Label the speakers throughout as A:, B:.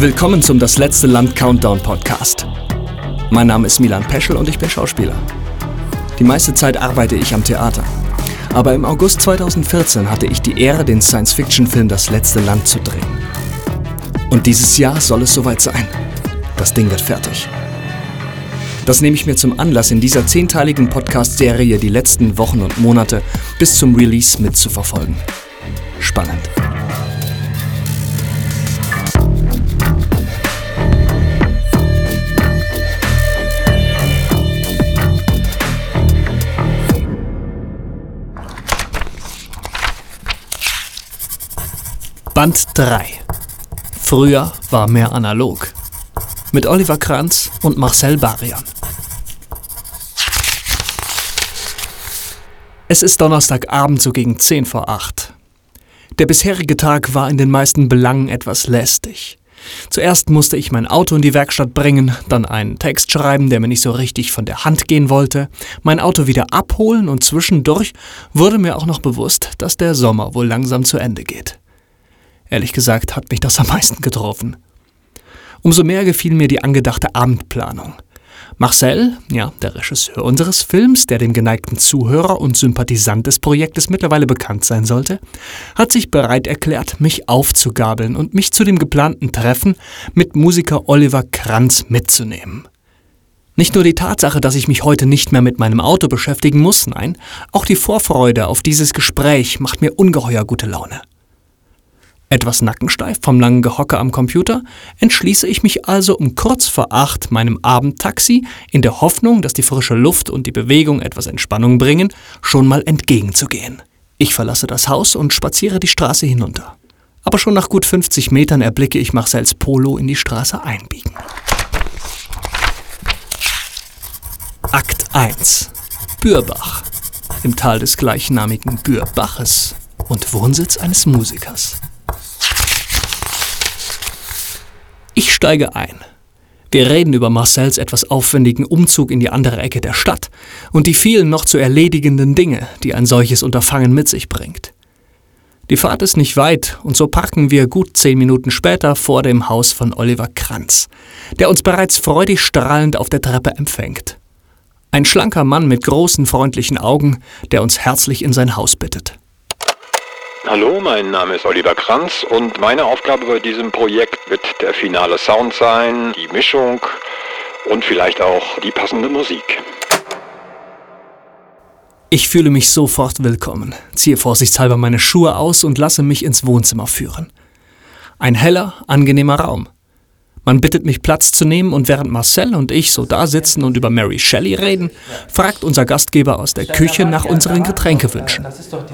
A: Willkommen zum Das letzte Land Countdown Podcast. Mein Name ist Milan Peschel und ich bin Schauspieler. Die meiste Zeit arbeite ich am Theater. Aber im August 2014 hatte ich die Ehre, den Science-Fiction-Film Das letzte Land zu drehen. Und dieses Jahr soll es soweit sein. Das Ding wird fertig. Das nehme ich mir zum Anlass, in dieser zehnteiligen Podcast-Serie die letzten Wochen und Monate bis zum Release mitzuverfolgen. Spannend. Band 3. Früher war mehr analog. Mit Oliver Kranz und Marcel Barian. Es ist Donnerstagabend so gegen 10 vor 8. Der bisherige Tag war in den meisten Belangen etwas lästig. Zuerst musste ich mein Auto in die Werkstatt bringen, dann einen Text schreiben, der mir nicht so richtig von der Hand gehen wollte, mein Auto wieder abholen und zwischendurch wurde mir auch noch bewusst, dass der Sommer wohl langsam zu Ende geht. Ehrlich gesagt hat mich das am meisten getroffen. Umso mehr gefiel mir die angedachte Abendplanung. Marcel, ja, der Regisseur unseres Films, der dem geneigten Zuhörer und Sympathisant des Projektes mittlerweile bekannt sein sollte, hat sich bereit erklärt, mich aufzugabeln und mich zu dem geplanten Treffen mit Musiker Oliver Kranz mitzunehmen. Nicht nur die Tatsache, dass ich mich heute nicht mehr mit meinem Auto beschäftigen muss, nein, auch die Vorfreude auf dieses Gespräch macht mir ungeheuer gute Laune. Etwas nackensteif vom langen Gehocke am Computer entschließe ich mich also um kurz vor acht meinem Abendtaxi in der Hoffnung, dass die frische Luft und die Bewegung etwas Entspannung bringen, schon mal entgegenzugehen. Ich verlasse das Haus und spaziere die Straße hinunter. Aber schon nach gut 50 Metern erblicke ich Marcells Polo in die Straße einbiegen. Akt 1 Bürbach im Tal des gleichnamigen Bürbaches und Wohnsitz eines Musikers. Ich steige ein. Wir reden über Marcells etwas aufwendigen Umzug in die andere Ecke der Stadt und die vielen noch zu erledigenden Dinge, die ein solches Unterfangen mit sich bringt. Die Fahrt ist nicht weit und so parken wir gut zehn Minuten später vor dem Haus von Oliver Kranz, der uns bereits freudig strahlend auf der Treppe empfängt. Ein schlanker Mann mit großen freundlichen Augen, der uns herzlich in sein Haus bittet.
B: Hallo, mein Name ist Oliver Kranz und meine Aufgabe bei diesem Projekt wird der finale Sound sein, die Mischung und vielleicht auch die passende Musik.
A: Ich fühle mich sofort willkommen, ziehe vorsichtshalber meine Schuhe aus und lasse mich ins Wohnzimmer führen. Ein heller, angenehmer Raum. Man bittet mich Platz zu nehmen und während Marcel und ich so da sitzen und über Mary Shelley reden, fragt unser Gastgeber aus der Küche nach unseren Getränkewünschen.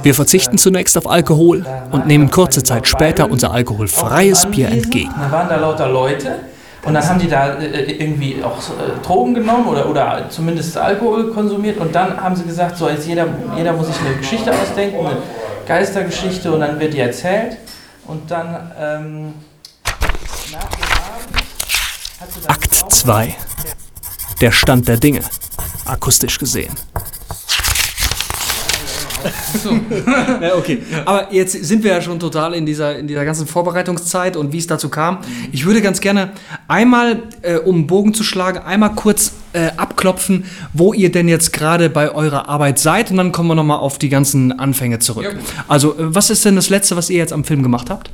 A: Wir verzichten zunächst auf Alkohol und nehmen kurze Zeit später unser alkoholfreies Bier entgegen.
C: Da waren da lauter Leute und dann haben die da äh, irgendwie auch äh, Drogen genommen oder, oder zumindest Alkohol konsumiert und dann haben sie gesagt, so jetzt jeder, jeder muss sich eine Geschichte ausdenken, eine Geistergeschichte und dann wird die erzählt und dann ähm,
A: Akt 2. Der Stand der Dinge. Akustisch gesehen.
D: So. ja, okay. Aber jetzt sind wir ja schon total in dieser, in dieser ganzen Vorbereitungszeit und wie es dazu kam. Ich würde ganz gerne einmal, äh, um einen Bogen zu schlagen, einmal kurz äh, abklopfen, wo ihr denn jetzt gerade bei eurer Arbeit seid und dann kommen wir nochmal auf die ganzen Anfänge zurück. Ja. Also, äh, was ist denn das Letzte, was ihr jetzt am Film gemacht habt?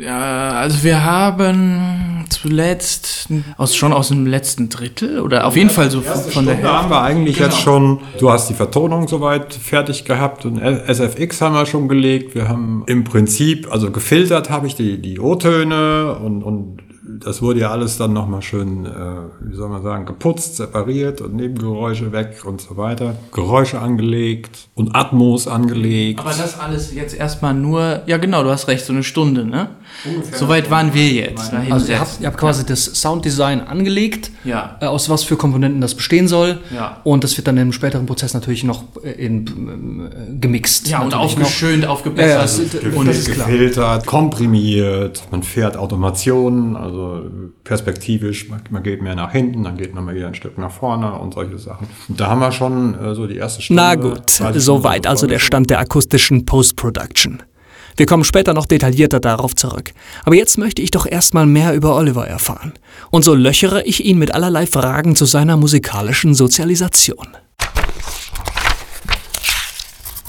C: Ja, also wir haben zuletzt aus, schon aus dem letzten Drittel oder auf jeden Fall so von, von der Hälfte.
E: haben wir eigentlich genau. jetzt schon, du hast die Vertonung soweit fertig gehabt und SFX haben wir schon gelegt. Wir haben im Prinzip, also gefiltert habe ich die, die O-Töne und, und das wurde ja alles dann nochmal schön, äh, wie soll man sagen, geputzt, separiert und Nebengeräusche weg und so weiter. Geräusche angelegt und Atmos angelegt.
C: Aber das alles jetzt erstmal nur, ja genau, du hast recht, so eine Stunde, ne? Soweit waren wir jetzt.
D: Also ihr habt, ihr habt quasi ja. das Sounddesign angelegt,
C: ja.
D: äh, aus was für Komponenten das bestehen soll.
C: Ja.
D: Und das wird dann im späteren Prozess natürlich noch äh, in, äh, gemixt.
C: Ja, und aufgeschönt, aufgebessert.
E: Ja, und das ist gefiltert, komprimiert. Man fährt Automationen, also perspektivisch, man, man, geht mehr nach hinten, dann geht man mal wieder ein Stück nach vorne und solche Sachen. Und da haben wir schon äh, so die erste
A: Stunde. Na gut, soweit also der Stand der akustischen Post-Production. Wir kommen später noch detaillierter darauf zurück. Aber jetzt möchte ich doch erstmal mehr über Oliver erfahren. Und so löchere ich ihn mit allerlei Fragen zu seiner musikalischen Sozialisation.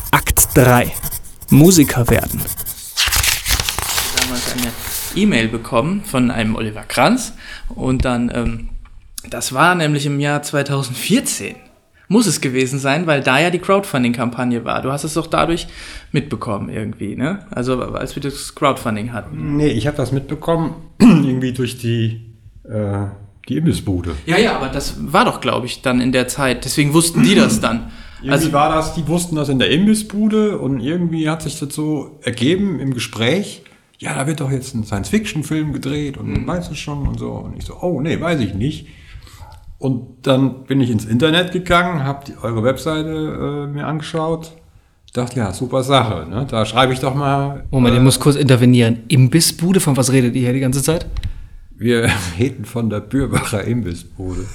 A: Akt 3. Musiker werden.
C: E-Mail bekommen von einem Oliver Kranz und dann, ähm, das war nämlich im Jahr 2014. Muss es gewesen sein, weil da ja die Crowdfunding-Kampagne war. Du hast es doch dadurch mitbekommen irgendwie, ne? Also als wir das Crowdfunding hatten.
E: Nee, ich habe das mitbekommen, irgendwie durch die, äh, die Imbissbude.
C: Ja, ja, aber das war doch, glaube ich, dann in der Zeit. Deswegen wussten die das dann.
E: Irgendwie
C: Also,
E: war das, die wussten das in der Imbissbude und irgendwie hat sich das so ergeben im Gespräch. Ja, da wird doch jetzt ein Science-Fiction-Film gedreht und weißt du schon und so. Und ich so, oh nee, weiß ich nicht. Und dann bin ich ins Internet gegangen, habe eure Webseite äh, mir angeschaut. Dachte, ja, super Sache. Ne? Da schreibe ich doch mal.
D: Moment, ich muss kurz intervenieren. Imbissbude, von was redet ihr hier die ganze Zeit?
E: Wir reden von der Bürbacher Imbissbude.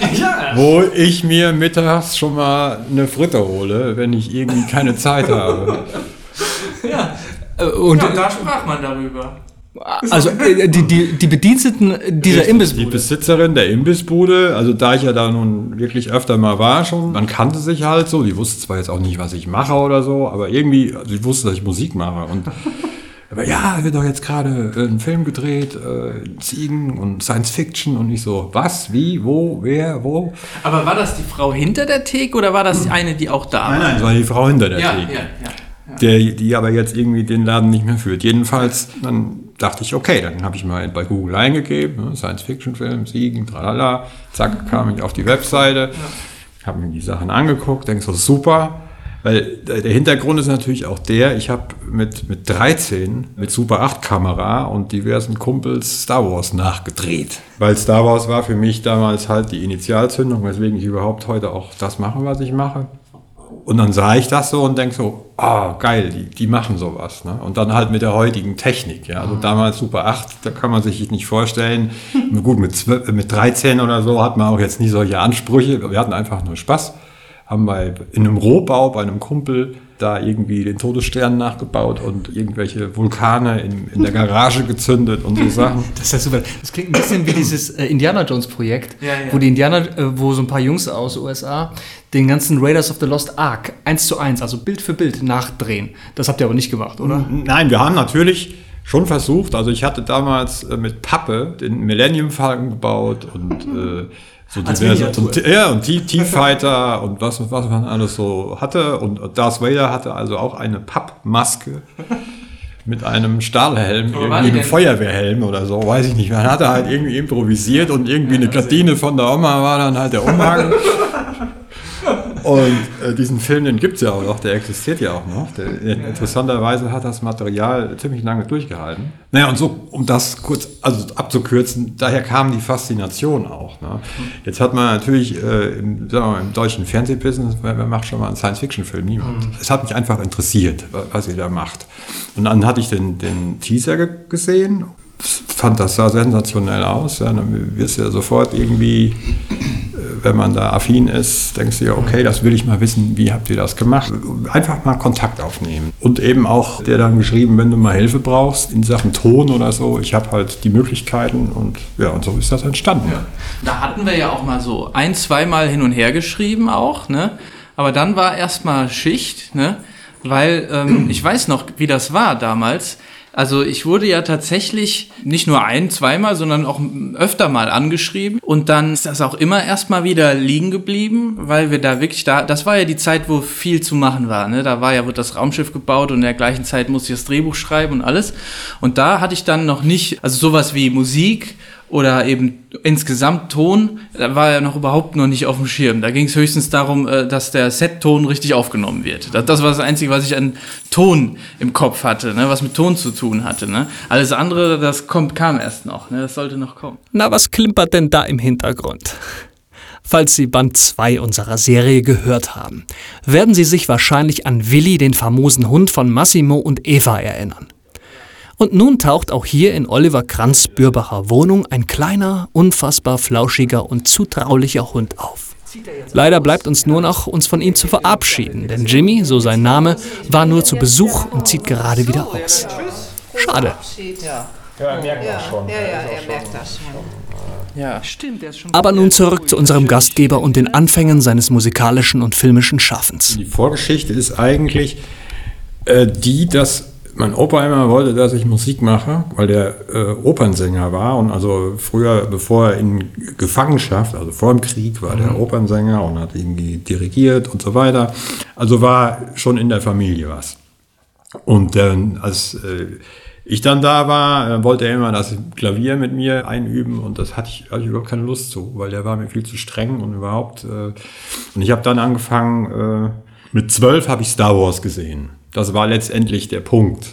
E: Wo ich mir mittags schon mal eine Fritte hole, wenn ich irgendwie keine Zeit habe.
D: Äh, Und
C: da sprach man darüber.
D: also äh, die, die, die Bediensteten dieser
E: Die
D: Imbissbude.
E: Besitzerin der Imbissbude, also da ich ja da nun wirklich öfter mal war schon, man kannte sich halt so, die wusste zwar jetzt auch nicht, was ich mache oder so, aber irgendwie, also die wusste, dass ich Musik mache und aber ja, wird doch jetzt gerade äh, ein Film gedreht, äh, Ziegen und Science Fiction und ich so, was, wie, wo, wer, wo?
C: Aber war das die Frau hinter der Theke oder war das eine, die auch da war?
E: Nein, nein, das war die Frau hinter der
C: Ja,
E: Theke.
C: ja, ja.
E: Der, die aber jetzt irgendwie den Laden nicht mehr führt. Jedenfalls, dann dachte ich, okay, dann habe ich mal bei Google eingegeben, ne, Science-Fiction-Film, Siegen, tralala, zack, kam ich auf die Webseite, habe mir die Sachen angeguckt, denke so, super, weil der der Hintergrund ist natürlich auch der, ich habe mit, mit 13 mit Super 8 Kamera und diversen Kumpels Star Wars nachgedreht. Weil Star Wars war für mich damals halt die Initialzündung, weswegen ich überhaupt heute auch das mache, was ich mache. Und dann sah ich das so und denke so, ah, geil, die, die machen sowas. Ne? Und dann halt mit der heutigen Technik. Ja? Also damals Super 8, da kann man sich nicht vorstellen. Gut, mit, 12, mit 13 oder so hat man auch jetzt nicht solche Ansprüche. Wir hatten einfach nur Spaß. Haben bei, in einem Rohbau bei einem Kumpel da irgendwie den Todesstern nachgebaut und irgendwelche Vulkane in, in der Garage gezündet und so Sachen.
D: Das ist ja super. Das klingt ein bisschen wie dieses äh, Indiana Jones Projekt,
C: Ja, ja.
D: wo die Indianer, äh, wo so ein paar Jungs aus USA den ganzen Raiders of the Lost Ark eins zu eins, also Bild für Bild nachdrehen. Das habt ihr aber nicht gemacht, oder?
E: Nein, wir haben natürlich schon versucht. Also ich hatte damals äh, mit Pappe den Millennium Falcon gebaut und äh, so diverse
D: Miniatur.
E: und, ja und T-Fighter und was was man alles so hatte und Darth Vader hatte also auch eine Pappmaske mit einem Stahlhelm,
C: war
E: irgendwie
C: die
E: einem? Feuerwehrhelm oder so, weiß ich nicht. Man hatte halt irgendwie improvisiert und irgendwie eine Gardine von der Oma war dann halt der Umhang. Und äh, diesen Film, den gibt es ja auch noch, der existiert ja auch noch. Der, interessanterweise hat das Material ziemlich lange durchgehalten. Naja, und so, um das kurz also abzukürzen, daher kam die Faszination auch. Ne? Jetzt hat man natürlich äh, im, mal, im deutschen Fernsehbusiness, wer, macht schon mal einen Science-Fiction-Film? Niemand. Es hat mich einfach interessiert, wa- was ihr da macht. Und dann hatte ich den, den Teaser ge gesehen, fand das sah sensationell aus. Ja, dann wirst du ja sofort irgendwie wenn man da affin ist, denkst du ja, okay, das will ich mal wissen, wie habt ihr das gemacht? Einfach mal Kontakt aufnehmen. Und eben auch der dann geschrieben, wenn du mal Hilfe brauchst in Sachen Ton oder so, ich habe halt die Möglichkeiten und ja, und so ist das entstanden.
C: Da hatten wir ja auch mal so ein, zweimal hin und her geschrieben auch, ne? Aber dann war erstmal Schicht, ne? Weil ähm, ich weiß noch, wie das war damals. Also ich wurde ja tatsächlich nicht nur ein, zweimal, sondern auch öfter mal angeschrieben. Und dann ist das auch immer erstmal wieder liegen geblieben, weil wir da wirklich da, das war ja die Zeit, wo viel zu machen war. Ne? Da war ja, wird das Raumschiff gebaut und in der gleichen Zeit musste ich das Drehbuch schreiben und alles. Und da hatte ich dann noch nicht, also sowas wie Musik oder eben insgesamt Ton, da war ja noch überhaupt noch nicht auf dem Schirm. Da ging es höchstens darum, äh, dass der Set-Ton richtig aufgenommen wird. Das, war das Einzige, was ich an Ton im Kopf hatte, ne? was mit Ton zu tun hatte. Ne? Alles andere, das kommt, kam erst noch. Ne? Das sollte noch kommen.
A: Na, was klimpert denn da im Hintergrund? Falls Sie Band 2 unserer Serie gehört haben, werden Sie sich wahrscheinlich an Willi, den famosen Hund von Massimo und Eva erinnern. Und nun taucht auch hier in Oliver Kranz Bürbacher Wohnung ein kleiner, unfassbar flauschiger und zutraulicher Hund auf. Leider bleibt uns nur noch, uns von ihm zu verabschieden, denn Jimmy, so sein Name, war nur zu Besuch und zieht gerade wieder aus. Schade.
F: Ja.
G: Ja, er merkt das schon.
F: Ja, ja, er merkt das schon.
C: Ja.
D: Stimmt.
A: Aber nun zurück zu unserem Gastgeber und den Anfängen seines musikalischen und filmischen Schaffens.
E: Die Vorgeschichte ist eigentlich äh, die, dass mein Opa immer wollte, dass ich Musik mache, weil der äh, Opernsänger war und also früher, bevor er in Gefangenschaft, also vor dem Krieg, war der Opernsänger und hat irgendwie dirigiert und so weiter. Also war schon in der Familie was. Und dann, als äh, ich dann da war, äh, wollte er immer das Klavier mit mir einüben und das hatte ich, hatte ich überhaupt keine Lust zu, weil der war mir viel zu streng und überhaupt. Äh, und ich habe dann angefangen, äh, mit zwölf habe ich Star Wars gesehen. Das war letztendlich der Punkt.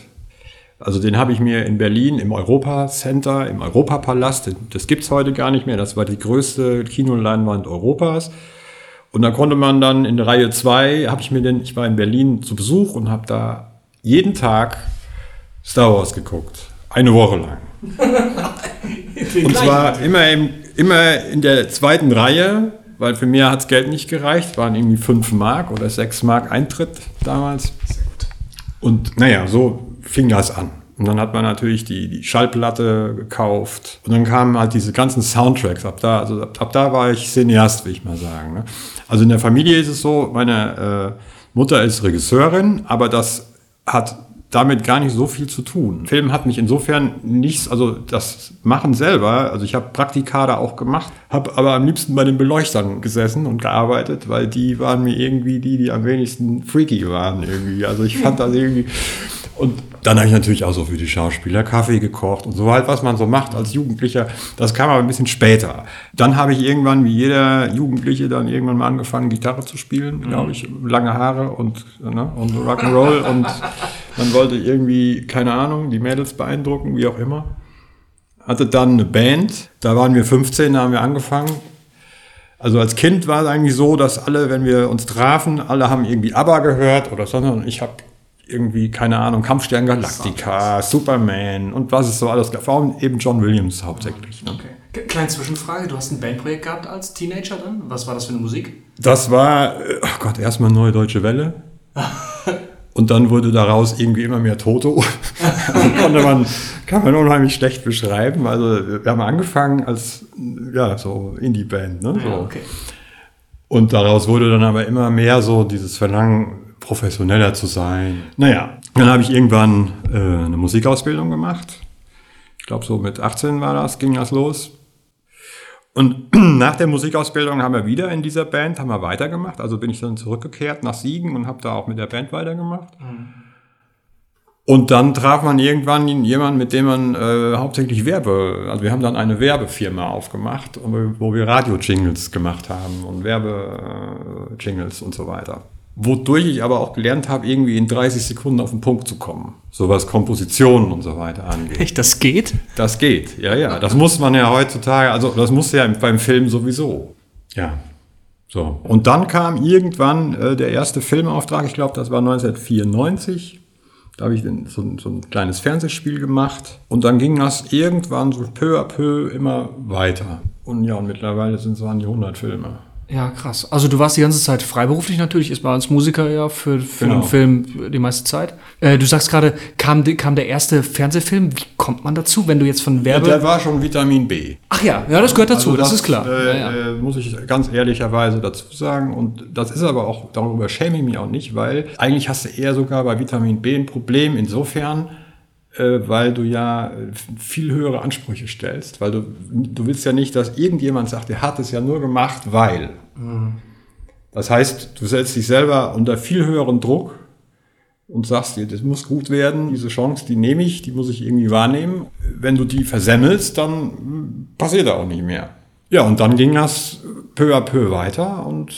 E: Also den habe ich mir in Berlin im Europa Center, im Europapalast, das gibt's heute gar nicht mehr, das war die größte Kinoleinwand Europas. Und da konnte man dann in Reihe 2, habe ich mir den, ich war in Berlin zu Besuch und habe da jeden Tag Star Wars geguckt. Eine Woche lang. und zwar immer, im, immer in der zweiten Reihe, weil für mehr hat's Geld nicht gereicht. Waren irgendwie 5 Mark oder 6 Mark Eintritt damals. Und naja, so fing das an. Und dann hat man natürlich die, die Schallplatte gekauft. Und dann kamen halt diese ganzen Soundtracks. Ab da, also ab, ab da war ich Cineast, will ich mal sagen. Ne? Also in der Familie ist es so, meine äh, Mutter ist Regisseurin, aber das hat damit gar nicht so viel zu tun. Film hat mich insofern nichts, also das Machen selber, also ich habe Praktika da auch gemacht, habe aber am liebsten bei den Beleuchtern gesessen und gearbeitet, weil die waren mir irgendwie die, die am wenigsten freaky waren irgendwie. Also ich fand das irgendwie und dann habe ich natürlich auch so für die Schauspieler Kaffee gekocht und so halt, was man so macht als Jugendlicher. Das kam aber ein bisschen später. Dann habe ich irgendwann, wie jeder Jugendliche, dann irgendwann mal angefangen, Gitarre zu spielen, glaube ich. Lange Haare und, ne, und Rock'n'Roll. und man wollte irgendwie, keine Ahnung, die Mädels beeindrucken, wie auch immer. Hatte dann eine Band, da waren wir 15, da haben wir angefangen. Also als Kind war es eigentlich so, dass alle, wenn wir uns trafen, alle haben irgendwie ABBA gehört oder sonst und ich habe irgendwie, keine Ahnung, Kampfstern Galactica, Superman und was es so alles gab. Vor allem eben John Williams hauptsächlich. Ne?
D: Okay. Kleine Zwischenfrage, du hast ein Bandprojekt gehabt als Teenager dann? Was war das für eine Musik?
E: Das war, äh, oh Gott, erstmal Neue Deutsche Welle. Und dann wurde daraus irgendwie immer mehr Toto. konnte man, kann man unheimlich schlecht beschreiben. Also wir haben angefangen als, ja, so Indie-Band. Ne? So.
D: Ja, okay.
E: Und daraus wurde dann aber immer mehr so dieses Verlangen, professioneller zu sein. Naja, dann habe ich irgendwann äh, eine Musikausbildung gemacht. Ich glaube, so mit 18 war das, ging das los. Und nach der Musikausbildung haben wir wieder in dieser Band, haben wir weitergemacht. Also bin ich dann zurückgekehrt nach Siegen und habe da auch mit der Band weitergemacht. Und dann traf man irgendwann jemanden, mit dem man äh, hauptsächlich Werbe, also wir haben dann eine Werbefirma aufgemacht, wo wir- wo wir Radio-Jingles gemacht haben und Werbe-Jingles und so weiter. Wodurch ich aber auch gelernt habe, irgendwie in 30 Sekunden auf den Punkt zu kommen. So was Kompositionen und so weiter angeht.
A: Echt, das geht?
E: Das geht, ja, ja. Das muss man ja heutzutage, also das muss ja beim Film sowieso. Ja. So. Und dann kam irgendwann äh, der erste Filmauftrag, ich glaube, das war 1994. Da habe ich so, ein- so ein kleines Fernsehspiel gemacht. Und dann ging das irgendwann so peu à peu immer weiter. Und ja, und mittlerweile sind es an die 100 Filme.
D: Ja, krass. Also du warst die ganze Zeit freiberuflich natürlich, ist man als Musiker ja für, für
E: Genau.
D: den Film die meiste Zeit. Äh, du sagst gerade, kam, kam der erste Fernsehfilm. Wie kommt man dazu, wenn du jetzt von
E: Ja,
D: Werbe...
E: der war schon Vitamin B.
D: Ach ja, ja, das gehört dazu,
E: Also
D: das, ist klar.
E: Äh,
D: ja, ja.
E: Äh, muss ich ganz ehrlicherweise dazu sagen. Und das ist aber auch, darüber schäme ich mich auch nicht, weil eigentlich hast du eher sogar bei Vitamin B ein Problem insofern, weil du ja äh, viel höhere Ansprüche stellst. Weil du, du willst ja nicht, dass irgendjemand sagt, der hat es ja nur gemacht, weil. Das heißt, du setzt dich selber unter viel höheren Druck und sagst dir, das muss gut werden, diese Chance, die nehme ich, die muss ich irgendwie wahrnehmen. Wenn du die versemmelst, dann mm, passiert da auch nicht mehr. Ja, und dann ging das peu à peu weiter und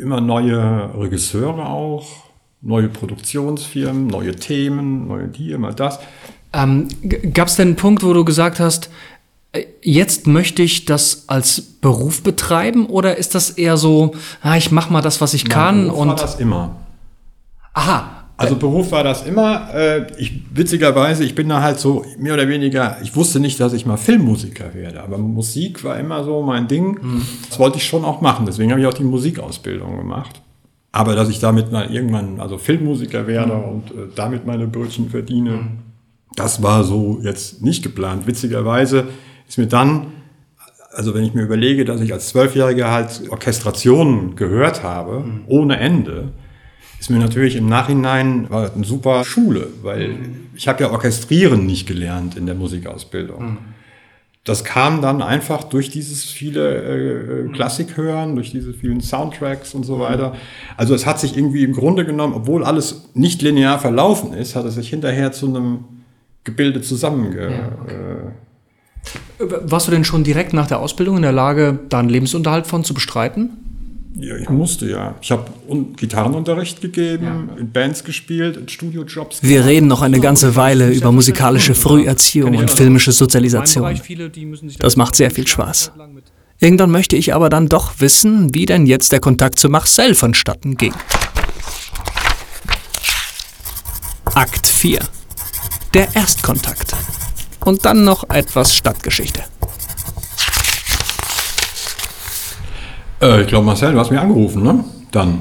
E: immer neue Regisseure auch, neue Produktionsfirmen, neue Themen, neue die, immer das.
D: Ähm, Gab es denn einen Punkt, wo du gesagt hast, äh, jetzt möchte ich das als Beruf betreiben oder ist das eher so, ah, ich mache mal das, was ich kann
E: Beruf
D: und
E: war das immer.
D: aha,
E: Also Beruf war das immer. Äh, ich, witzigerweise, ich bin da halt so mehr oder weniger, ich wusste nicht, dass ich mal Filmmusiker werde, aber Musik war immer so mein Ding. Mhm. Das wollte ich schon auch machen. Deswegen habe ich auch die Musikausbildung gemacht. Aber dass ich damit mal irgendwann also Filmmusiker werde mhm. und äh, damit meine Brötchen verdiene, mhm. das war so jetzt nicht geplant. Witzigerweise ist mir dann, also wenn ich mir überlege, dass ich als Zwölfjähriger halt Orchestrationen gehört habe, mhm. ohne Ende, ist mir natürlich im Nachhinein war eine super Schule, weil ich habe ja Orchestrieren nicht gelernt in der Musikausbildung. Mhm. Das kam dann einfach durch dieses viele äh, äh Klassik hören, durch diese vielen Soundtracks und so mhm. weiter. Also es hat sich irgendwie im Grunde genommen, obwohl alles nicht linear verlaufen ist, hat es sich hinterher zu einem Gebilde zusammenge... Ja, okay.
D: äh, Warst du denn schon direkt nach der Ausbildung in der Lage, da einen Lebensunterhalt von zu bestreiten?
E: Ja, ich musste ja. Ich habe Gitarrenunterricht gegeben, ja. in Bands gespielt, in Studiojobs.
A: Wir reden noch eine ganze Weile über musikalische Früherziehung und filmische Sozialisation. Das macht sehr viel Spaß. Irgendwann möchte ich aber dann doch wissen, wie denn jetzt der Kontakt zu Marcel vonstatten ging. Akt 4. Der Erstkontakt. Und dann noch etwas Stadtgeschichte.
E: Äh, ich glaube, Marcel, du hast mich angerufen, ne? Dann.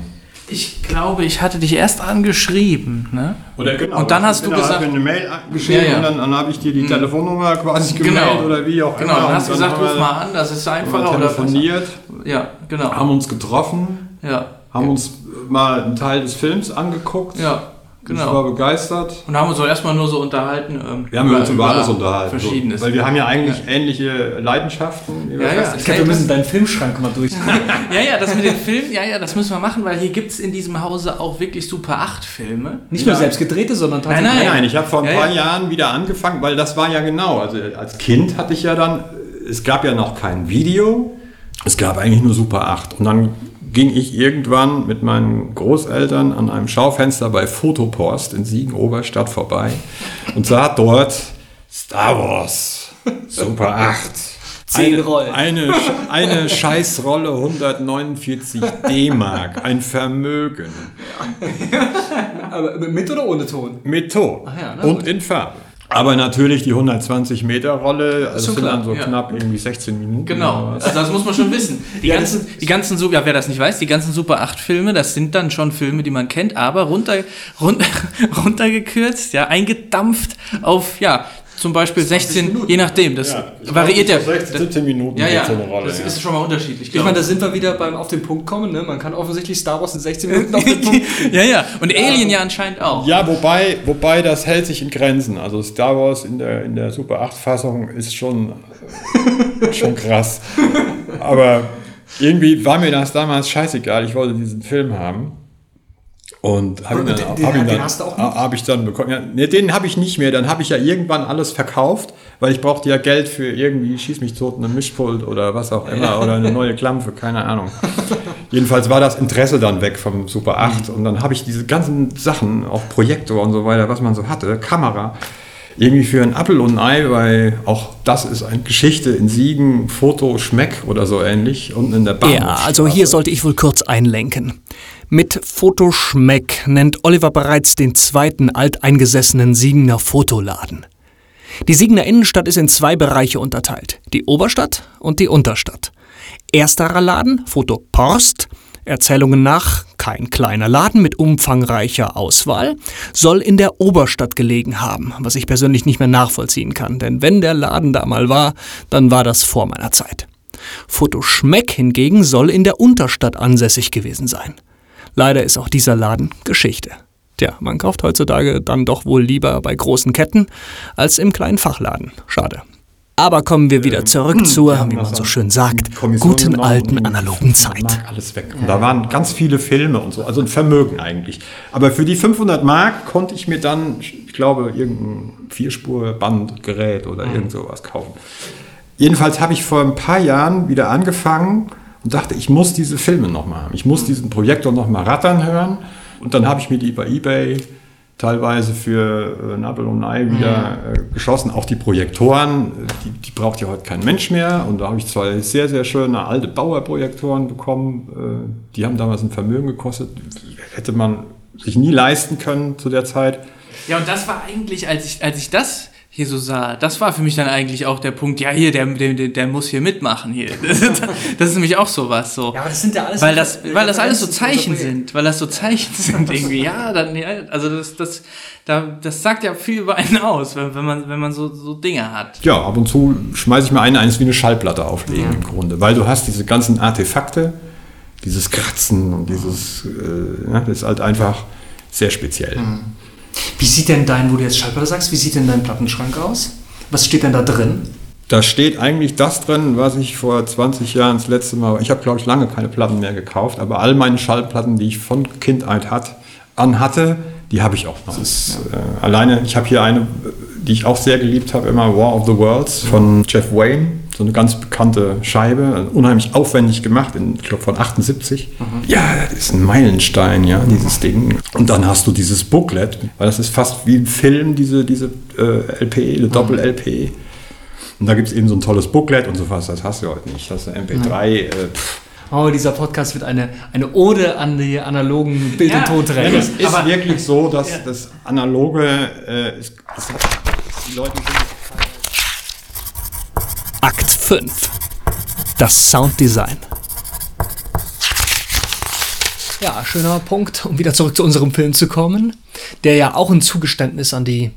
C: Ich glaube, ich hatte dich erst angeschrieben, ne?
E: Oder genau.
C: Und dann hast du gesagt,
E: eine Mail geschrieben ja, ja. und dann, dann habe ich dir die hm. Telefonnummer quasi gemeldet genau. oder wie auch
C: genau. immer. Genau, dann hast du gesagt, ruf mal an, das ist einfacher.
E: Oder telefoniert.
C: Ja, genau.
E: Haben uns getroffen.
C: Ja.
E: Haben ja. uns mal einen Teil des Films angeguckt.
C: Ja.
E: Genau. Ich war begeistert.
C: Und haben uns auch erstmal nur so unterhalten. Ähm,
E: wir haben uns über alles unterhalten.
C: Verschiedenes.
E: So, weil wir haben ja eigentlich ja. ähnliche Leidenschaften.
D: Ja, ja. Ich glaube, wir müssen deinen Filmschrank mal durch.
C: ja, ja, das mit den Filmen, ja, ja, das müssen wir machen, weil hier gibt es in diesem Hause auch wirklich Super 8 Filme.
D: Nicht nur selbst gedrehte, sondern
E: tatsächlich. Nein, nein, nein. Ich habe vor ein paar Jahren wieder angefangen, weil das war ja genau. Also als Kind hatte ich ja dann, es gab ja noch kein Video. Es gab eigentlich nur Super 8. Und dann ging ich irgendwann mit meinen Großeltern an einem Schaufenster bei Fotopost in Siegen-Oberstadt vorbei und sah dort Star Wars Super 8.
D: Zehn Rollen.
E: Eine, eine Scheißrolle 149 D-Mark, ein Vermögen.
D: Aber mit oder ohne Ton?
E: Mit Ton. Ja, und in Farbe. Aber natürlich die 120 Meter Rolle, also sind dann so ja. knapp irgendwie 16 Minuten.
C: Genau, also das muss man schon wissen. Die ja, ganzen, die ganzen, ja, wer das nicht weiß, die ganzen Super 8 Filme, das sind dann schon Filme, die man kennt, aber runter, runter, runtergekürzt, ja, eingedampft auf, ja, zum Beispiel 16, Minuten. je nachdem, das ja, variiert ja.
E: 16, 17 Minuten
C: ja, ja, so eine Rolle. Das ja. ist schon mal unterschiedlich.
D: Ich meine, da sind wir wieder beim auf den Punkt kommen, ne? Man kann offensichtlich Star Wars in 16 Minuten auf den Punkt.
C: ja, ja. Und Alien ja anscheinend auch.
E: Ja, wobei, wobei das hält sich in Grenzen. Also Star Wars in der, in der Super 8-Fassung ist schon, schon krass. Aber irgendwie war mir das damals scheißegal. Ich wollte diesen Film haben. Und habe ihn dann, den, hab ihn dann, hab ich dann bekommen. Ja, nee, den habe ich nicht mehr. Dann habe ich ja irgendwann alles verkauft, weil ich brauchte ja Geld für irgendwie schieß mich tot, einen Mischpult oder was auch immer oder eine neue Klampfe, keine Ahnung. Jedenfalls war das Interesse dann weg vom Super 8 und dann habe ich diese ganzen Sachen, auch Projektor und so weiter, was man so hatte, Kamera, irgendwie für ein Apfel und ein Ei, weil auch das ist eine Geschichte in Siegen, Foto, Schmeck oder so ähnlich, unten in der Bahn.
A: Ja, also hier sollte ich wohl kurz einlenken. Mit Fotoschmeck nennt Oliver bereits den zweiten alteingesessenen Siegener Fotoladen. Die Siegener Innenstadt ist in zwei Bereiche unterteilt, die Oberstadt und die Unterstadt. Ersterer Laden, Foto Porst, Erzählungen nach kein kleiner Laden mit umfangreicher Auswahl, soll in der Oberstadt gelegen haben, was ich persönlich nicht mehr nachvollziehen kann, denn wenn der Laden da mal war, dann war das vor meiner Zeit. Foto Schmeck hingegen soll in der Unterstadt ansässig gewesen sein. Leider ist auch dieser Laden Geschichte. Tja, man kauft heutzutage dann doch wohl lieber bei großen Ketten als im kleinen Fachladen. Schade. Aber kommen wir wieder zurück zur, wie man so schön sagt, guten alten analogen Zeit.
E: Alles weg. Und da waren ganz viele Filme und so, also ein Vermögen eigentlich. Aber für die 500 Mark konnte ich mir dann, ich glaube, irgendein Vierspur-Bandgerät oder irgend sowas kaufen. Jedenfalls habe ich vor ein paar Jahren wieder angefangen und dachte, ich muss diese Filme nochmal haben. Ich muss diesen Projektor nochmal rattern hören. Und dann habe ich mir die bei eBay teilweise für äh, Nabel und Ei wieder mhm. äh, geschossen. Auch die Projektoren, die, die, braucht ja heute kein Mensch mehr. Und da habe ich zwei sehr, sehr schöne alte Bauerprojektoren bekommen. Äh, die haben damals ein Vermögen gekostet. Hätte man sich nie leisten können zu der Zeit.
C: Ja, und das war eigentlich, als ich, als ich das hier so sah, das war für mich dann eigentlich auch der Punkt, ja, hier, der, der, der muss hier mitmachen hier. Das, das ist nämlich auch sowas so.
D: Ja, aber das sind ja alles
C: weil das, weil das alles so Zeichen sind, weil das so Zeichen sind irgendwie. Ja, dann, ja, also das, das, da, das sagt ja viel über einen aus, wenn, wenn man, wenn man so, so Dinge hat.
E: Ja, ab und zu schmeiße ich mir eine, eines wie eine Schallplatte auflegen im Grunde, weil du hast diese ganzen Artefakte, dieses Kratzen und dieses, äh, ja, das ist halt einfach sehr speziell.
D: Wie sieht denn dein, wo du jetzt Schallplatte sagst, wie sieht denn dein Plattenschrank aus? Was steht denn da drin?
E: Da steht eigentlich das drin, was ich vor 20 Jahren das letzte Mal, ich habe glaube ich lange keine Platten mehr gekauft, aber all meine Schallplatten, die ich von Kindheit hat, an hatte, die habe ich auch noch. Ist, äh, alleine, ich habe hier eine, die ich auch sehr geliebt habe, immer War of the Worlds von Jeff Wayne, so eine ganz bekannte Scheibe, unheimlich aufwendig gemacht, in, ich glaube von 78. Ja, das ist ein Meilenstein, ja, dieses Ding. Und dann hast du dieses Booklet, weil das ist fast wie ein Film, diese, diese äh, LP, eine Doppel-LP. Und da gibt es eben so ein tolles Booklet und sowas, das hast du heute nicht. Das ist eine MP3. Äh.
D: Oh, dieser Podcast wird eine, eine Ode an die analogen Bild-
C: Ja,
D: und Tonträger.
E: Ja, es ist wirklich so, dass das Analoge, äh, ist, das hat, die Leute sind
A: Akt 5. Das Sounddesign. Ja, schöner Punkt, um wieder zurück zu unserem Film zu kommen, der ja auch ein Zugeständnis an die,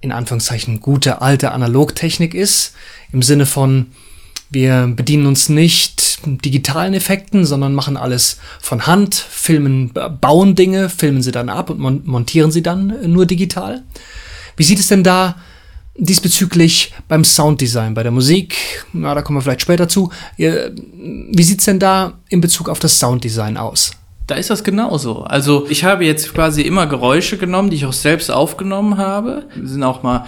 A: in Anführungszeichen, gute alte Analogtechnik ist, im Sinne von, wir bedienen uns nicht digitalen Effekten, sondern machen alles von Hand, filmen, bauen Dinge, filmen sie dann ab und mon montieren sie dann nur digital. Wie sieht es denn da diesbezüglich beim Sounddesign, bei der Musik? Na, da kommen wir vielleicht später zu. Wie sieht's denn da in Bezug auf das Sounddesign aus?
C: Da ist das genauso. Also ich habe jetzt quasi immer Geräusche genommen, die ich auch selbst aufgenommen habe. Wir sind auch mal,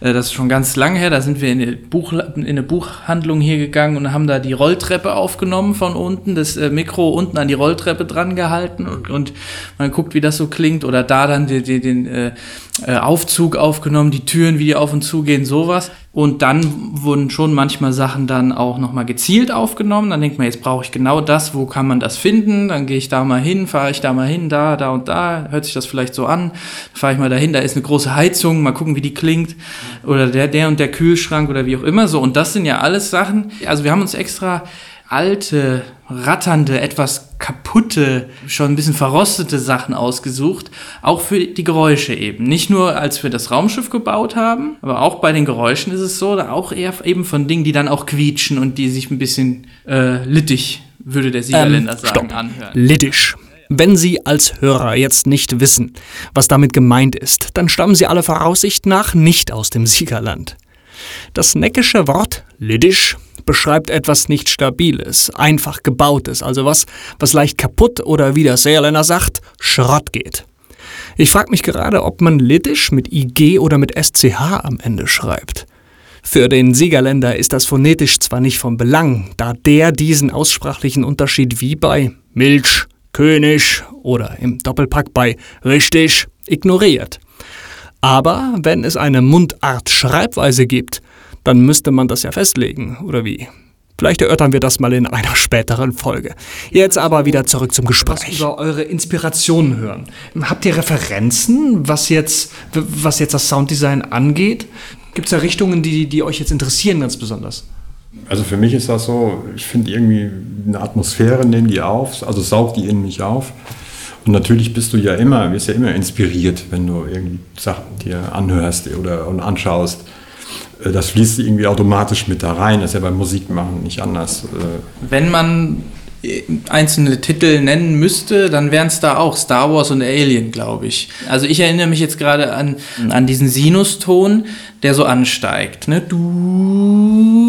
C: das ist schon ganz lang her, da sind wir in eine, Buch, in eine Buchhandlung hier gegangen und haben da die Rolltreppe aufgenommen von unten, das äh, Mikro unten an die Rolltreppe dran gehalten und, und man guckt, wie das so klingt. Oder da dann die, den äh, äh, Aufzug aufgenommen, die Türen, wie die auf und zu gehen, sowas. Und dann wurden schon manchmal Sachen dann auch nochmal gezielt aufgenommen. Dann denkt man, jetzt brauche ich genau das, wo kann man das finden? Dann gehe ich da mal hin, fahre ich da mal hin, da, da und da, hört sich das vielleicht so an. Fahre ich mal dahin, da ist eine große Heizung, mal gucken, wie die klingt. Oder der, der und der Kühlschrank oder wie auch immer so. Und das sind ja alles Sachen, also wir haben uns extra alte, ratternde, etwas kaputte, schon ein bisschen verrostete Sachen ausgesucht, auch für die Geräusche eben. Nicht nur, als wir das Raumschiff gebaut haben, aber auch bei den Geräuschen ist es so, da auch eher eben von Dingen, die dann auch quietschen und die sich ein bisschen äh, littig, würde der Siegerländer sagen,
A: stopp.
C: anhören.
A: Liddisch. Wenn Sie als Hörer jetzt nicht wissen, was damit gemeint ist, dann stammen Sie alle Voraussicht nach nicht aus dem Siegerland. Das neckische Wort Liddisch beschreibt etwas nicht Stabiles, einfach gebautes, also was, was leicht kaputt oder wie der Saarländer sagt, Schrott geht. Ich frage mich gerade, ob man Liddisch mit IG oder mit SCH am Ende schreibt. Für den Siegerländer ist das phonetisch zwar nicht von Belang, da der diesen aussprachlichen Unterschied wie bei Milch, König oder im Doppelpack bei richtig ignoriert. Aber wenn es eine Mundart-Schreibweise gibt, dann müsste man das ja festlegen, oder wie? Vielleicht erörtern wir das mal in einer späteren Folge. Jetzt aber wieder zurück zum
D: was
A: Gespräch.
D: über eure Inspirationen hören. Habt ihr Referenzen, was jetzt, was jetzt das Sounddesign angeht? Gibt es da Richtungen, die, die euch jetzt interessieren ganz besonders?
E: Also für mich ist das so, ich finde irgendwie eine Atmosphäre, nehmen die auf, also saugt die in mich auf. Und natürlich bist du ja immer, wirst ja immer inspiriert, wenn du irgendwie Sachen dir anhörst oder und anschaust. Äh, Das fließt irgendwie automatisch mit da rein, das ist ja beim Musikmachen nicht anders. Äh,
C: Wenn man äh, einzelne Titel nennen müsste, dann wären es da auch Star Wars und Alien, glaube ich. Also ich erinnere mich jetzt gerade an, an diesen Sinuston, der so ansteigt. Ne? Du,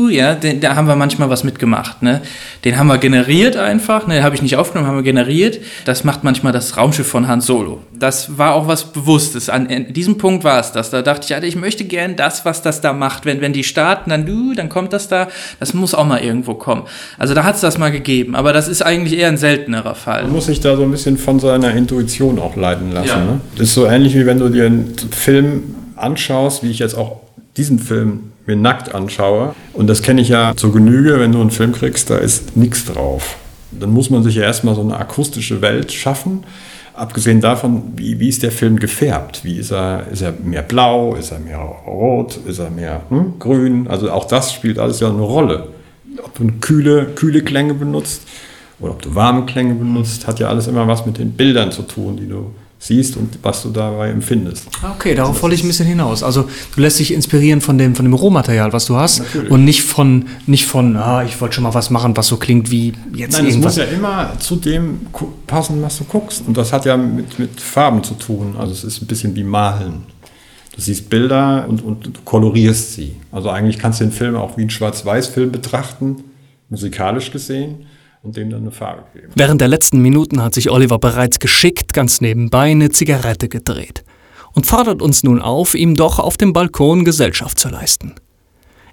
C: ja, den, da haben wir manchmal was mitgemacht. Ne? Den haben wir generiert einfach, ne? den habe ich nicht aufgenommen, haben wir generiert. Das macht manchmal das Raumschiff von Han Solo. Das war auch was Bewusstes. An, an diesem Punkt war es das. Da dachte ich, Alter, ich möchte gern das, was das da macht. Wenn, wenn die starten, dann du, dann kommt das da. Das muss auch mal irgendwo kommen. Also da hat es das mal gegeben. Aber das ist eigentlich eher ein seltenerer Fall.
E: Man muss sich da so ein bisschen von seiner Intuition auch leiten lassen.
C: Ja.
E: Ne? Das ist so ähnlich wie wenn du dir einen Film anschaust, wie ich jetzt auch diesen Film mir nackt anschaue. Und das kenne ich ja zur Genüge, wenn du einen Film kriegst, da ist nichts drauf. Dann muss man sich ja erstmal so eine akustische Welt schaffen. abgesehen davon, wie, wie ist der Film gefärbt? Wie ist er, ist er mehr blau, ist er mehr rot, ist er mehr hm, grün? Also auch das spielt alles ja eine Rolle. Ob du kühle, kühle Klänge benutzt oder ob du warme Klänge benutzt, hat ja alles immer was mit den Bildern zu tun, die du siehst und was du dabei empfindest.
D: Okay, darauf wollte ich ein bisschen hinaus. Also du lässt dich inspirieren von dem, von dem Rohmaterial, was du hast
E: Natürlich.
D: und nicht von, nicht von ah, ich wollte schon mal was machen, was so klingt wie jetzt
E: Nein, es
D: irgendwas.
E: muss ja immer zu dem passen, was du guckst. Und das hat ja mit, mit Farben zu tun. Also es ist ein bisschen wie Malen. Du siehst Bilder und, und du kolorierst sie. Also eigentlich kannst du den Film auch wie einen Schwarz-Weiß-Film betrachten, musikalisch gesehen, und dem dann eine Farbe geben.
A: Während der letzten Minuten hat sich Oliver bereits geschickt ganz nebenbei eine Zigarette gedreht und fordert uns nun auf, ihm doch auf dem Balkon Gesellschaft zu leisten.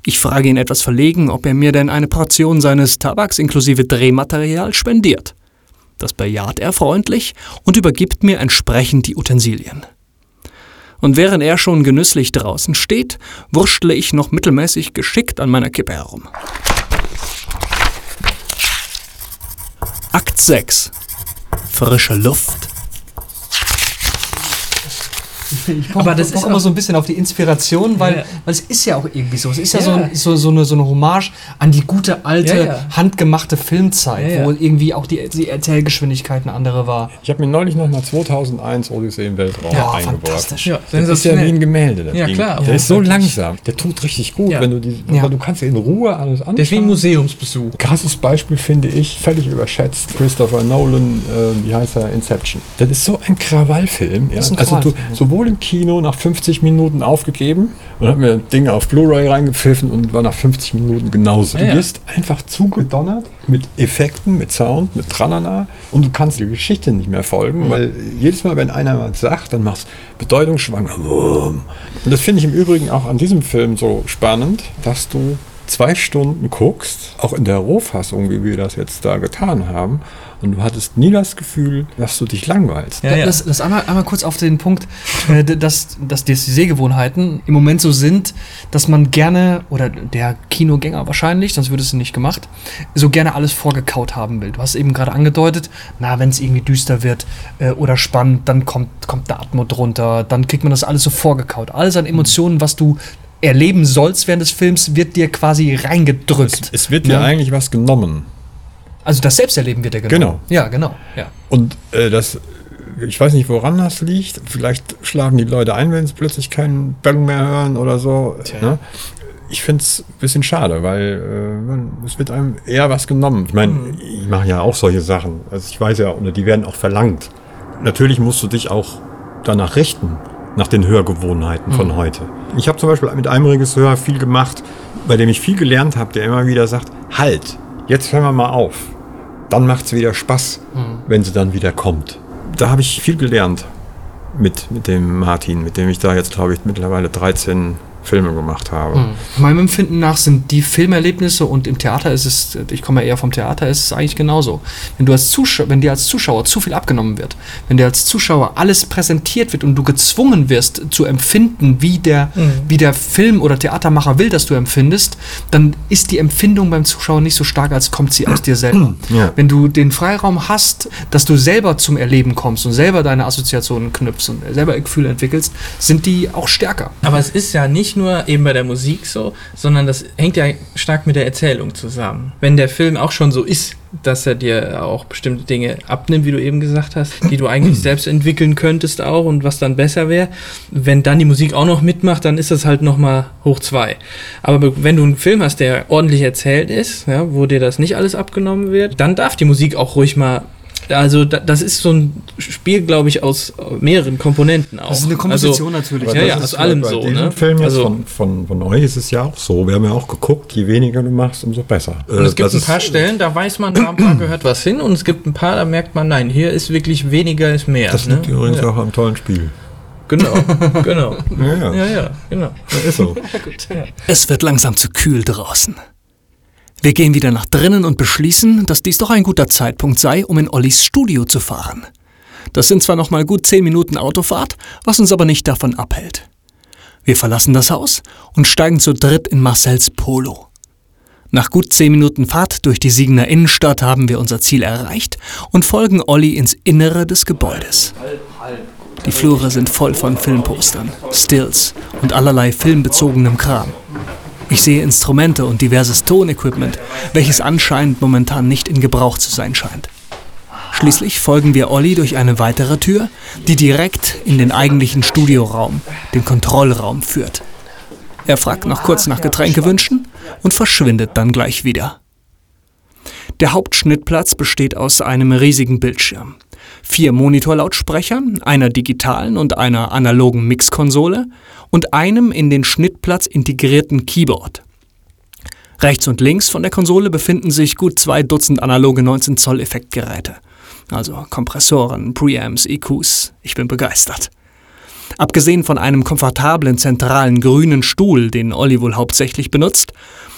A: Ich frage ihn etwas verlegen, ob er mir denn eine Portion seines Tabaks inklusive Drehmaterial spendiert. Das bejaht er freundlich und übergibt mir entsprechend die Utensilien. Und während er schon genüsslich draußen steht, wurschtle ich noch mittelmäßig geschickt an meiner Kippe herum. Akt 6. Frische Luft.
D: Aber
C: das
D: das ist immer so ein bisschen auf die Inspiration, weil,
C: Ja.
D: weil es ist ja auch irgendwie so. Es ist ja,
C: Ja.
D: So, ein, so, so, eine, so eine Hommage an die gute alte,
C: Ja, ja.
D: handgemachte Filmzeit,
C: Ja, ja.
D: wo irgendwie auch die, die Erzählgeschwindigkeit eine andere war.
E: Ich habe mir neulich noch mal 2001 Odyssee im Weltraum
D: Ja,
E: eingeworfen.
D: fantastisch.
C: Ja,
E: Das ist ja wie ein Gemälde. Das
C: Ja,
E: Ding.
C: klar.
E: Der
C: Ja,
E: ist so langsam. Der tut richtig gut,
C: Ja.
E: wenn du die,
D: Ja.
E: aber du kannst in Ruhe alles anschauen.
C: Das ist wie ein Museumsbesuch.
E: Krasses Beispiel finde ich, völlig überschätzt, Christopher Nolan, äh, wie heißt er, Inception. Das ist so ein Krawallfilm. Ja?
D: ist ein
E: also du,
D: Krawallfilm.
E: sowohl im Kino nach 50 Minuten aufgegeben und hab mir Dinge auf Blu-ray reingepfiffen und war nach 50 Minuten genauso.
C: Ja,
E: du
C: ja.
E: wirst einfach zugedonnert mit Effekten, mit Sound, mit Tralala und du kannst die Geschichte nicht mehr folgen, weil jedes Mal, wenn einer was sagt, dann machst du bedeutungsschwanger. Und das finde ich im Übrigen auch an diesem Film so spannend, dass du zwei Stunden guckst, auch in der Rohfassung, wie wir das jetzt da getan haben, und du hattest nie das Gefühl, dass du dich langweilst.
C: Ja, ja.
D: Das, das einmal, einmal kurz auf den Punkt, äh, dass, dass die Sehgewohnheiten im Moment so sind, dass man gerne, oder der Kinogänger wahrscheinlich, sonst würde es nicht gemacht, so gerne alles vorgekaut haben will. Du hast eben gerade angedeutet, na, wenn es irgendwie düster wird äh, oder spannend, dann kommt, kommt der Atmo drunter, dann kriegt man das alles so vorgekaut. Alles an Emotionen, was du erleben sollst während des Films, wird dir quasi reingedrückt.
E: Es wird dir
D: Ja.
E: eigentlich was genommen.
D: Also das Selbsterleben wird dir genommen.
E: Genau.
D: Ja, genau. Ja.
E: Und äh, das, ich weiß nicht, woran das liegt. Vielleicht schlafen die Leute ein, wenn sie plötzlich keinen Bang mehr hören oder so. Ne? Ich finde es ein bisschen schade, weil äh, es wird einem eher was genommen. Ich meine, ich mache ja auch solche Sachen. Also ich weiß ja, die werden auch verlangt. Natürlich musst du dich auch danach richten, nach den Hörgewohnheiten von heute. Ich habe zum Beispiel mit einem Regisseur viel gemacht, bei dem ich viel gelernt habe, der immer wieder sagt, halt, jetzt hören wir mal auf dann macht es wieder Spaß, wenn sie dann wieder kommt. Da habe ich viel gelernt mit, mit dem Martin, mit dem ich da jetzt, glaube ich, mittlerweile 13 Filme gemacht habe.
D: Meinem Empfinden nach sind die Filmerlebnisse und im Theater ist es, ich komme ja eher vom Theater, ist es eigentlich genauso. Wenn du als Zuschauer, wenn dir als Zuschauer zu viel abgenommen wird, wenn dir als Zuschauer alles präsentiert wird und du gezwungen wirst zu empfinden, wie der, wie der Film- oder Theatermacher will, dass du empfindest, dann ist die Empfindung beim Zuschauer nicht so stark, als kommt sie aus dir selber.
E: Ja.
D: Wenn du den Freiraum hast, dass du selber zum Erleben kommst und selber deine Assoziationen knüpfst und selber Gefühle entwickelst, sind die auch stärker.
C: Aber es ist ja nicht nur eben bei der Musik so, sondern das hängt ja stark mit der Erzählung zusammen. Wenn der Film auch schon so ist, dass er dir auch bestimmte Dinge abnimmt, wie du eben gesagt hast, die du eigentlich selbst entwickeln könntest auch und was dann besser wäre. Wenn dann die Musik auch noch mitmacht, dann ist das halt nochmal hoch zwei. Aber wenn du einen Film hast, der ordentlich erzählt ist, ja, wo dir das nicht alles abgenommen wird, dann darf die Musik auch ruhig mal also da, das ist so ein Spiel, glaube ich, aus mehreren Komponenten auch.
D: Das ist eine Komposition natürlich.
E: Aber
C: Ja, ja, aus allem
E: bei
C: so,
E: diesem
C: ne?
E: Film jetzt
C: Also-
E: von, von, von euch ist es ja auch so. Wir haben ja auch geguckt, je weniger du machst, umso besser.
C: Und es
E: Äh,
C: gibt ein paar Stellen, da weiß man, da da gehört was hin und es gibt ein paar, da merkt man, nein, hier ist wirklich weniger ist mehr.
E: Das
C: ne?
E: liegt übrigens
C: ja.
E: auch am tollen Spiel.
C: Genau, genau.
E: Ja, ja.
C: Ja, ja, genau.
E: ist so.
A: Es wird langsam zu kühl draußen. Wir gehen wieder nach drinnen und beschließen, dass dies doch ein guter Zeitpunkt sei, um in Ollis Studio zu fahren. Das sind zwar noch mal gut zehn Minuten Autofahrt, was uns aber nicht davon abhält. Wir verlassen das Haus und steigen zu dritt in Marcells Polo. Nach gut zehn Minuten Fahrt durch die Siegener Innenstadt haben wir unser Ziel erreicht und folgen Olli ins Innere des Gebäudes. Die Flure sind voll von Filmpostern, Stills und allerlei filmbezogenem Kram. Ich sehe Instrumente und diverses Tonequipment, welches anscheinend momentan nicht in Gebrauch zu sein scheint. Schließlich folgen wir Olli durch eine weitere Tür, die direkt in den eigentlichen Studioraum, den Kontrollraum führt. Er fragt noch kurz nach Getränkewünschen und verschwindet dann gleich wieder. Der Hauptschnittplatz besteht aus einem riesigen Bildschirm, vier Monitorlautsprechern, einer digitalen und einer analogen Mixkonsole und einem in den Schnittplatz integrierten Keyboard. Rechts und links von der Konsole befinden sich gut zwei Dutzend analoge 19 Zoll Effektgeräte. Also Kompressoren, Preamps, EQs. Ich bin begeistert. Abgesehen von einem komfortablen zentralen grünen Stuhl, den Olli wohl hauptsächlich benutzt,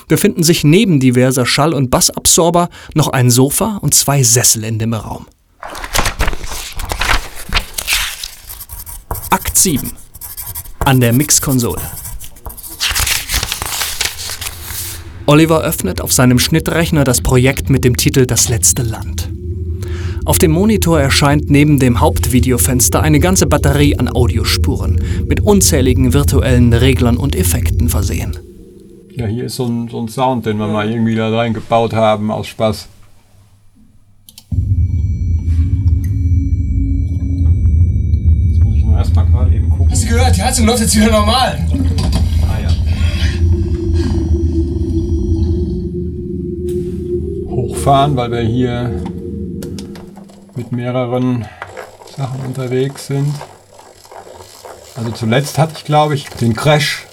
A: befinden sich neben diverser Schall- und Bassabsorber noch ein Sofa und zwei Sessel in dem Raum. Akt 7 an der Mixkonsole. Oliver öffnet auf seinem Schnittrechner das Projekt mit dem Titel Das letzte Land. Auf dem Monitor erscheint neben dem Hauptvideofenster eine ganze Batterie an Audiospuren, mit unzähligen virtuellen Reglern und Effekten versehen.
E: Ja, hier ist so ein, so ein Sound, den wir mal irgendwie da reingebaut haben, aus Spaß. Jetzt muss ich nur erstmal gucken.
G: Hast du gehört? Die Heizung läuft jetzt wieder normal.
E: Ah ja. Hochfahren, weil wir hier mit mehreren Sachen unterwegs sind. Also zuletzt hatte ich, glaube ich, den Crash.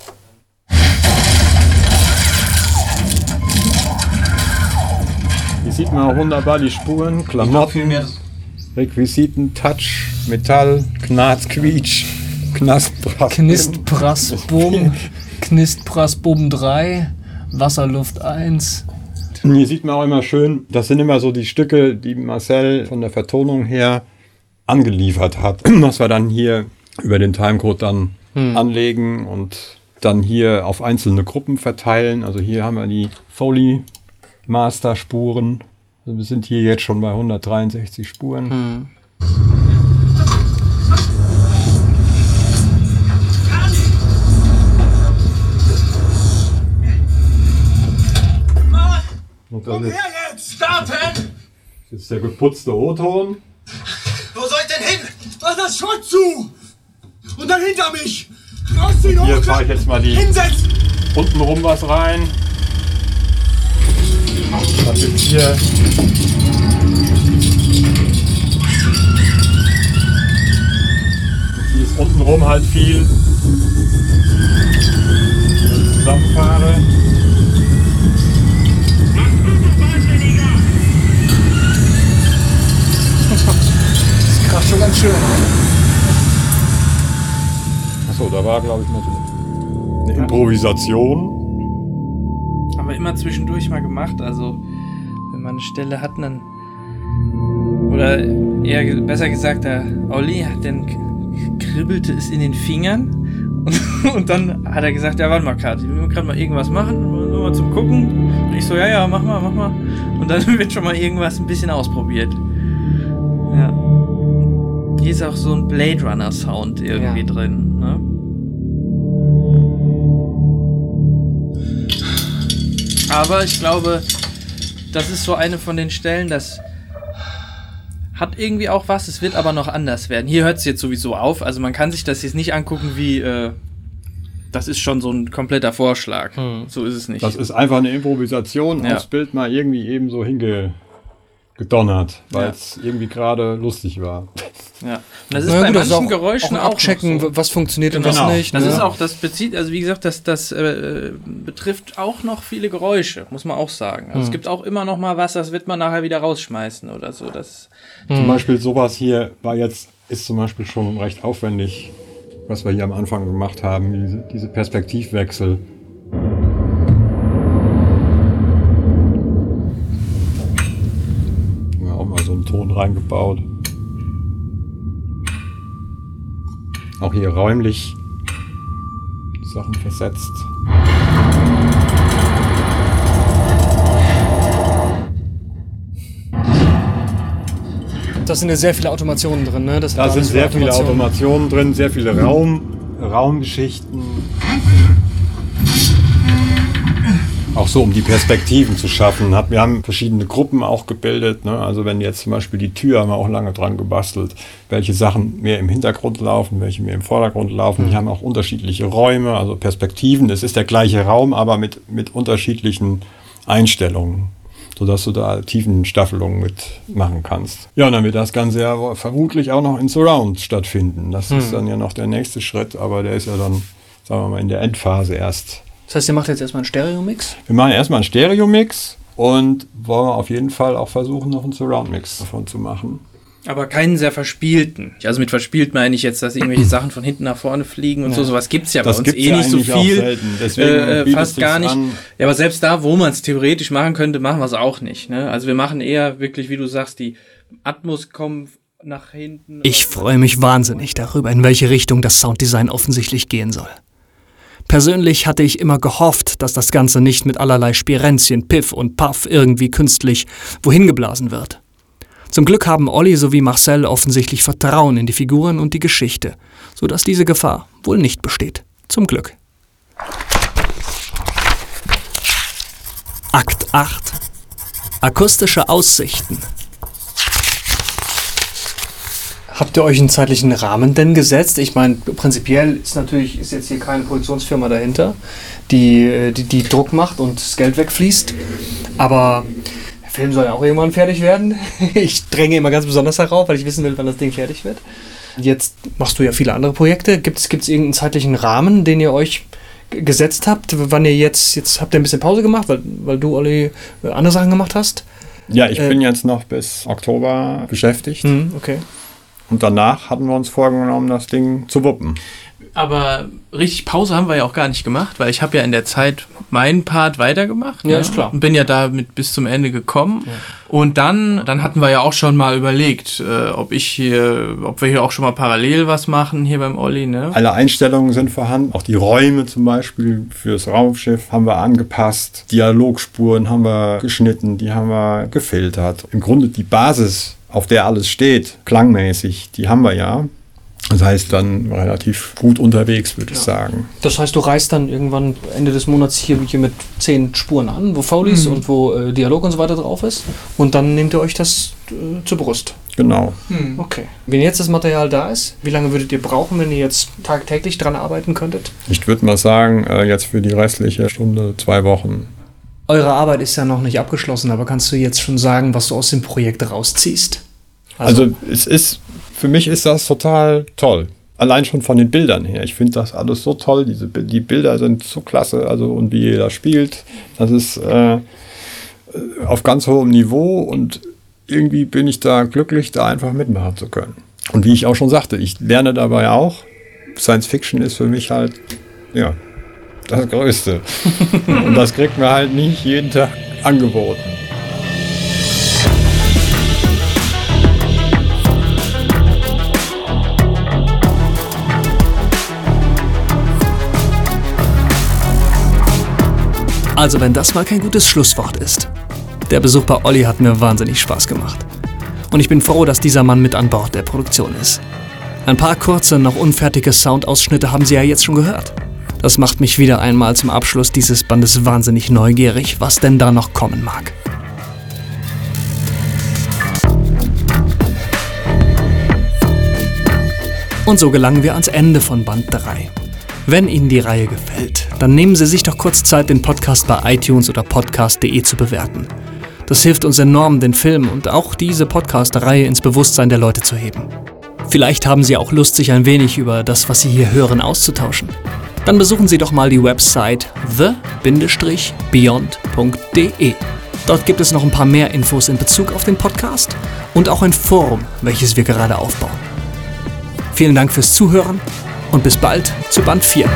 E: Hier sieht man auch wunderbar die Spuren, Klamotten, Requisiten, Touch, Metall, Knarz, Quietsch, Knastbrass.
D: Knistprass Bum, Knistprass Bum 3, Wasserluft 1.
E: Hier sieht man auch immer schön, das sind immer so die Stücke, die Marcel von der Vertonung her angeliefert hat, was wir dann hier über den Timecode dann anlegen und dann hier auf einzelne Gruppen verteilen. Also hier haben wir die Foley Master Spuren. Also wir sind hier jetzt schon bei 163 Spuren. Und das ist,
G: jetzt! Starten!
E: das ist der geputzte O-Ton.
G: Wo soll ich denn hin? Mach das Schrott zu! Und dann hinter mich! Rausziehen,
E: Hier
G: hochklappen,
E: fahre ich jetzt mal die
G: Hinsetzen!
E: unten rum was rein. Dann gibt's hier hier ist unten rum halt viel. Wenn ich zusammenfahre.
D: Das kracht schon ganz schön.
E: Achso, da war glaube ich noch so eine Improvisation.
C: Haben wir immer zwischendurch mal gemacht. Also, wenn man eine Stelle hat, dann. Oder eher besser gesagt, der Olli, dann k- kribbelte es in den Fingern. Und, und dann hat er gesagt: Ja, warte mal, Kat, ich will gerade mal irgendwas machen. Nur mal zum Gucken. Und ich so: Ja, ja, mach mal, mach mal. Und dann wird schon mal irgendwas ein bisschen ausprobiert. Ja. Hier ist auch so ein Blade Runner Sound irgendwie
D: Ja.
C: drin. Ne? Aber ich glaube, das ist so eine von den Stellen, das hat irgendwie auch was, es wird aber noch anders werden. Hier hört es jetzt sowieso auf, also man kann sich das jetzt nicht angucken wie, äh, das ist schon so ein kompletter Vorschlag. So ist es nicht.
E: Das ist einfach eine Improvisation
C: Ja.
E: aufs Bild mal irgendwie eben so hingedonnert, weil
C: Ja.
E: es irgendwie gerade lustig war.
C: Ja. Und das ist
D: Na
C: bei
D: gut,
C: manchen
D: ist
C: Geräuschen
D: auch
C: auch,
D: abchecken,
C: so.
D: was funktioniert und
E: Genau.
D: was nicht.
C: Das
D: ne?
C: ist auch, das bezieht, also wie gesagt, das, das äh, betrifft auch noch viele Geräusche, muss man auch sagen. Also es gibt auch immer noch mal was, das wird man nachher wieder rausschmeißen oder so. Das,
E: Zum Beispiel sowas hier war jetzt, ist zum Beispiel schon recht aufwendig, was wir hier am Anfang gemacht haben, diese, diese Perspektivwechsel. Haben wir auch mal so einen Ton reingebaut. auch hier räumlich Sachen versetzt.
D: Da sind ja sehr viele Automationen drin, ne? Das
E: da sind sehr viele Automationen drin, sehr viele Raum, Raumgeschichten. Hm? Auch so, um die Perspektiven zu schaffen. Hat- Wir haben verschiedene Gruppen auch gebildet. Ne? Also wenn jetzt zum Beispiel die Tür, haben wir auch lange dran gebastelt, welche Sachen mehr im Hintergrund laufen, welche mehr im Vordergrund laufen. Die haben auch unterschiedliche Räume, also Perspektiven. Es ist der gleiche Raum, aber mit, mit unterschiedlichen Einstellungen, sodass du da Tiefenstaffelungen mitmachen kannst. Ja, und dann wird das Ganze ja vermutlich auch noch in Surround stattfinden. Das ist dann ja noch der nächste Schritt, aber der ist ja dann, sagen wir mal, in der Endphase erst.
D: Das heißt, ihr macht jetzt erstmal einen Stereo-Mix?
E: Wir machen erstmal einen Stereo-Mix und wollen auf jeden Fall auch versuchen, noch einen Surround-Mix davon zu machen.
C: Aber keinen sehr verspielten. Also mit verspielt meine ich jetzt, dass irgendwelche Sachen von hinten nach vorne fliegen und so. Sowas gibt es ja
E: Das
C: bei uns eh
E: ja
C: nicht so viel. Äh, fast gar nicht.
E: an.
C: Ja, aber selbst da, wo man es theoretisch machen könnte, machen wir es auch nicht. Ne? Also wir machen eher wirklich, wie du sagst, die Atmos kommen nach hinten.
A: Ich freue mich wahnsinnig darüber, in welche Richtung das Sounddesign offensichtlich gehen soll. Persönlich hatte ich immer gehofft, dass das Ganze nicht mit allerlei Spirenzchen, Piff und Puff irgendwie künstlich wohin geblasen wird. Zum Glück haben Olli sowie Marcel offensichtlich Vertrauen in die Figuren und die Geschichte, sodass diese Gefahr wohl nicht besteht. Zum Glück. Akt 8 Akustische Aussichten
D: Habt ihr euch einen zeitlichen Rahmen denn gesetzt? Ich meine, prinzipiell ist natürlich ist jetzt hier keine Produktionsfirma dahinter, die, äh, die, die Druck macht und das Geld wegfließt. Aber der Film soll ja auch irgendwann fertig werden. Ich dränge immer ganz besonders darauf, weil ich wissen will, wann das Ding fertig wird. Jetzt machst du ja viele andere Projekte. Gibt es irgendeinen zeitlichen Rahmen, den ihr euch gesetzt habt, wann ihr jetzt, jetzt habt ihr ein bisschen Pause gemacht, weil, weil du, Olli, äh, andere Sachen gemacht hast?
E: Ja, ich
D: Äh,
E: bin jetzt noch bis Oktober beschäftigt.
D: Hm, okay.
E: Und danach hatten wir uns vorgenommen, das Ding zu wuppen.
C: Aber richtig Pause haben wir ja auch gar nicht gemacht, weil ich habe ja in der Zeit meinen Part weitergemacht.
D: Ja,
C: ne?
D: ist klar.
C: Und bin ja damit bis zum Ende gekommen. Und dann, dann hatten wir ja auch schon mal überlegt, äh, ob ich hier, ob wir hier auch schon mal parallel was machen hier beim Olli, ne?
E: Alle Einstellungen sind vorhanden. Auch die Räume zum Beispiel fürs Raumschiff haben wir angepasst. Dialogspuren haben wir geschnitten, die haben wir gefiltert. Im Grunde die Basis, auf der alles steht, klangmäßig, die haben wir ja. Das heißt dann relativ gut unterwegs, würde ich sagen.
D: Das heißt, du reist dann irgendwann Ende des Monats hier, hier mit zehn Spuren an, wo Folies und wo äh, Dialog und so weiter drauf ist. Und dann nehmt ihr euch das äh, zur Brust.
E: Genau.
D: Okay. Wenn jetzt das Material da ist, wie lange würdet ihr brauchen, wenn ihr jetzt tagtäglich dran arbeiten könntet?
E: Ich würde mal sagen, äh, jetzt für die restliche Stunde, zwei Wochen.
D: Eure Arbeit ist ja noch nicht abgeschlossen, aber kannst du jetzt schon sagen, was du aus dem Projekt rausziehst?
E: Also, es ist, für mich ist das total toll. Allein schon von den Bildern her. Ich finde das alles so toll. Diese, die Bilder sind so klasse. Also, und wie jeder spielt, das ist äh, auf ganz hohem Niveau und irgendwie bin ich da glücklich, da einfach mitmachen zu können. Und wie ich auch schon sagte, ich lerne dabei auch. Science Fiction ist für mich halt, ja, das Größte. und das kriegt man halt nicht jeden Tag angeboten.
A: Also wenn das mal kein gutes Schlusswort ist. Der Besuch bei Olli hat mir wahnsinnig Spaß gemacht. Und ich bin froh, dass dieser Mann mit an Bord der Produktion ist. Ein paar kurze, noch unfertige Soundausschnitte haben Sie ja jetzt schon gehört. Das macht mich wieder einmal zum Abschluss dieses Bandes wahnsinnig neugierig, was denn da noch kommen mag. Und so gelangen wir ans Ende von Band 3. Wenn Ihnen die Reihe gefällt, dann nehmen Sie sich doch kurz Zeit, den Podcast bei iTunes oder podcast.de zu bewerten. Das hilft uns enorm, den Film und auch diese Podcast-Reihe ins Bewusstsein der Leute zu heben. Vielleicht haben Sie auch Lust, sich ein wenig über das, was Sie hier hören, auszutauschen. Dann besuchen Sie doch mal die Website the-beyond.de. Dort gibt es noch ein paar mehr Infos in Bezug auf den Podcast und auch ein Forum, welches wir gerade aufbauen. Vielen Dank fürs Zuhören und bis bald zu Band 4.